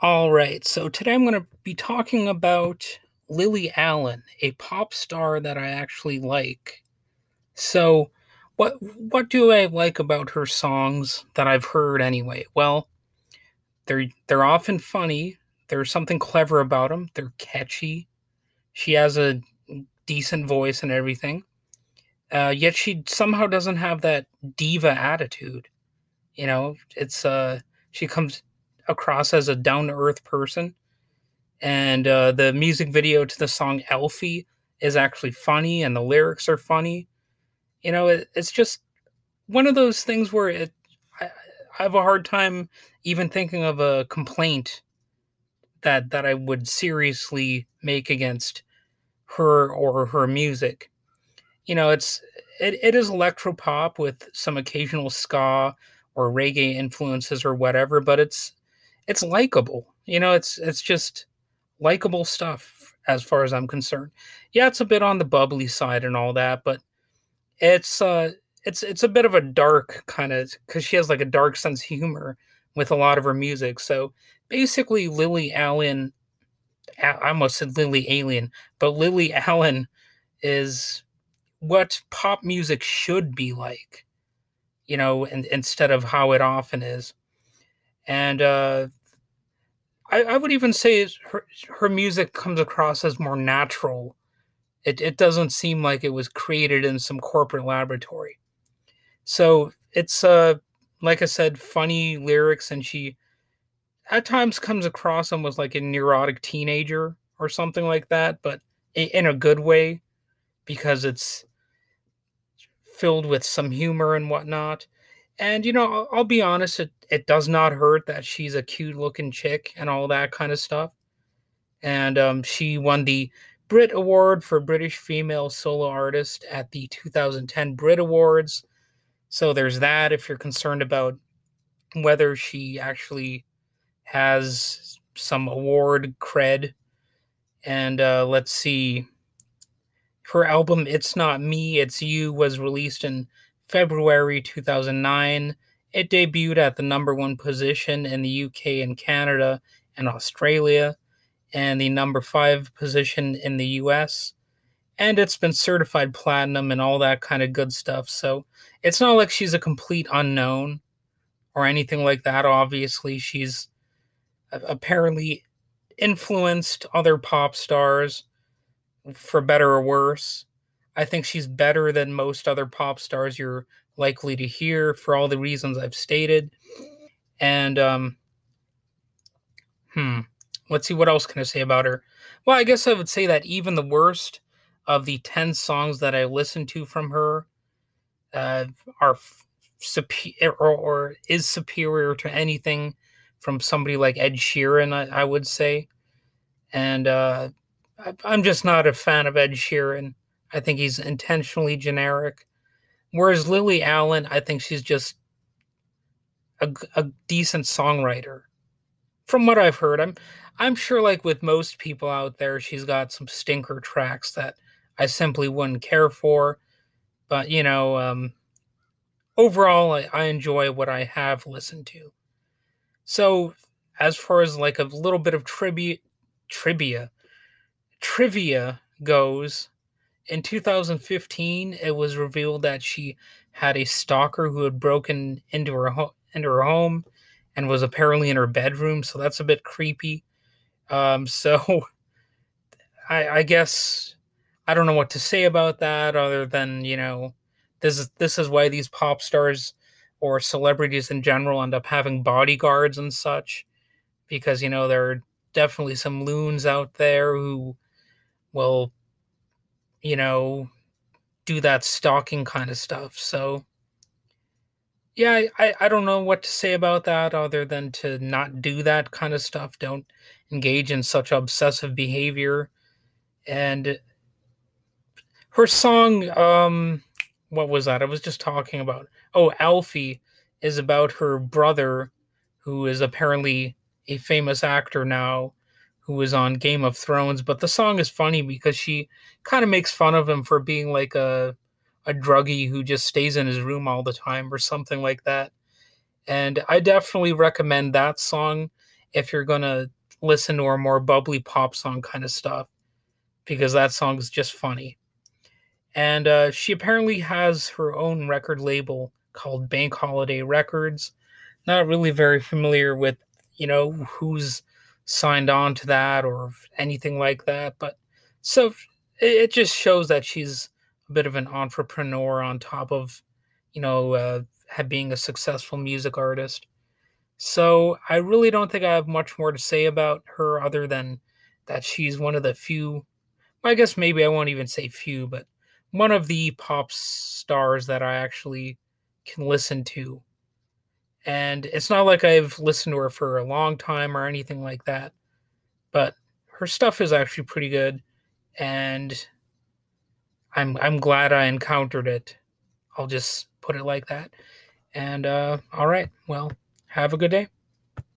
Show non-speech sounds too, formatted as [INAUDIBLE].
All right, so today I'm going to be talking about Lily Allen, a pop star that I actually like. So, what what do I like about her songs that I've heard anyway? Well, they're they're often funny. There's something clever about them. They're catchy. She has a decent voice and everything. Uh, yet she somehow doesn't have that diva attitude. You know, it's uh she comes across as a down to earth person. And uh, the music video to the song Alfie is actually funny, and the lyrics are funny. You know, it, it's just one of those things where it, I, I have a hard time even thinking of a complaint that that I would seriously make against her or her music. You know, it's it, it is electro pop with some occasional ska or reggae influences or whatever, but it's it's likable. You know, it's it's just likable stuff as far as I'm concerned. Yeah, it's a bit on the bubbly side and all that, but it's uh it's it's a bit of a dark kind of cuz she has like a dark sense of humor with a lot of her music. So basically Lily Allen I almost said Lily Alien, but Lily Allen is what pop music should be like, you know, instead of how it often is. And uh, I, I would even say her her music comes across as more natural. It it doesn't seem like it was created in some corporate laboratory. So it's uh like I said, funny lyrics, and she at times comes across almost like a neurotic teenager or something like that, but in a good way because it's filled with some humor and whatnot. And you know, I'll, be honest, it, it does not hurt that she's a cute looking chick and all that kind of stuff. And um, she won the Brit Award for British Female Solo Artist at the 2010 Brit Awards. So there's that if you're concerned about whether she actually has some award cred. And uh, let's see. Her album It's Not Me, It's You was released in February 2009. It debuted at the number one position in the UK and Canada and Australia, and the number five position in the US. And it's been certified platinum and all that kind of good stuff. So it's not like she's a complete unknown or anything like that. Obviously, she's apparently influenced other pop stars for better or worse. I think she's better than most other pop stars you're likely to hear for all the reasons I've stated. And um hmm, let's see what else can I say about her. Well, I guess I would say that even the worst of the 10 songs that I listened to from her uh, are superior or, or, is superior to anything from somebody like Ed Sheeran, I, I would say. And uh, I, I'm just not a fan of Ed Sheeran. I think he's intentionally generic. Whereas Lily Allen, I think she's just a, a decent songwriter. From what I've heard, I'm I'm sure like with most people out there, she's got some stinker tracks that I simply wouldn't care for. But you know, um, overall, I, I enjoy what I have listened to. So, as far as like a little bit of tribute, trivia, trivia goes, in 2015, it was revealed that she had a stalker who had broken into her ho- into her home and was apparently in her bedroom. So that's a bit creepy. Um, [LAUGHS] so I, I guess I don't know what to say about that other than you know this is this is why these pop stars or celebrities in general end up having bodyguards and such because you know there are definitely some loons out there who will you know, do that stalking kind of stuff. So, yeah, I, I don't know what to say about that other than to not do that kind of stuff. Don't engage in such obsessive behavior. And her song, um, what was that? I was just talking about. Oh, Alfie is about her brother, who is apparently a famous actor now, who was on Game of Thrones, but the song is funny because she kind of makes fun of him for being like a a druggie who just stays in his room all the time or something like that. And I definitely recommend that song. if you're gonna listen to her more bubbly pop song kind of stuff, because that song is just funny. And uh, she apparently has her own record label called Bank Holiday Records. Not really very familiar with, you know, who's signed on to that or anything like that, but so it just shows that she's a bit of an entrepreneur on top of, you know, uh, being a successful music artist. So I really don't think I have much more to say about her other than that she's one of the few. I guess maybe I won't even say few, but one of the pop stars that I actually can listen to. And it's not like I've listened to her for a long time or anything like that, but her stuff is actually pretty good and I'm I'm glad I encountered it. I'll just put it like that. And uh, all right, well, have a good day.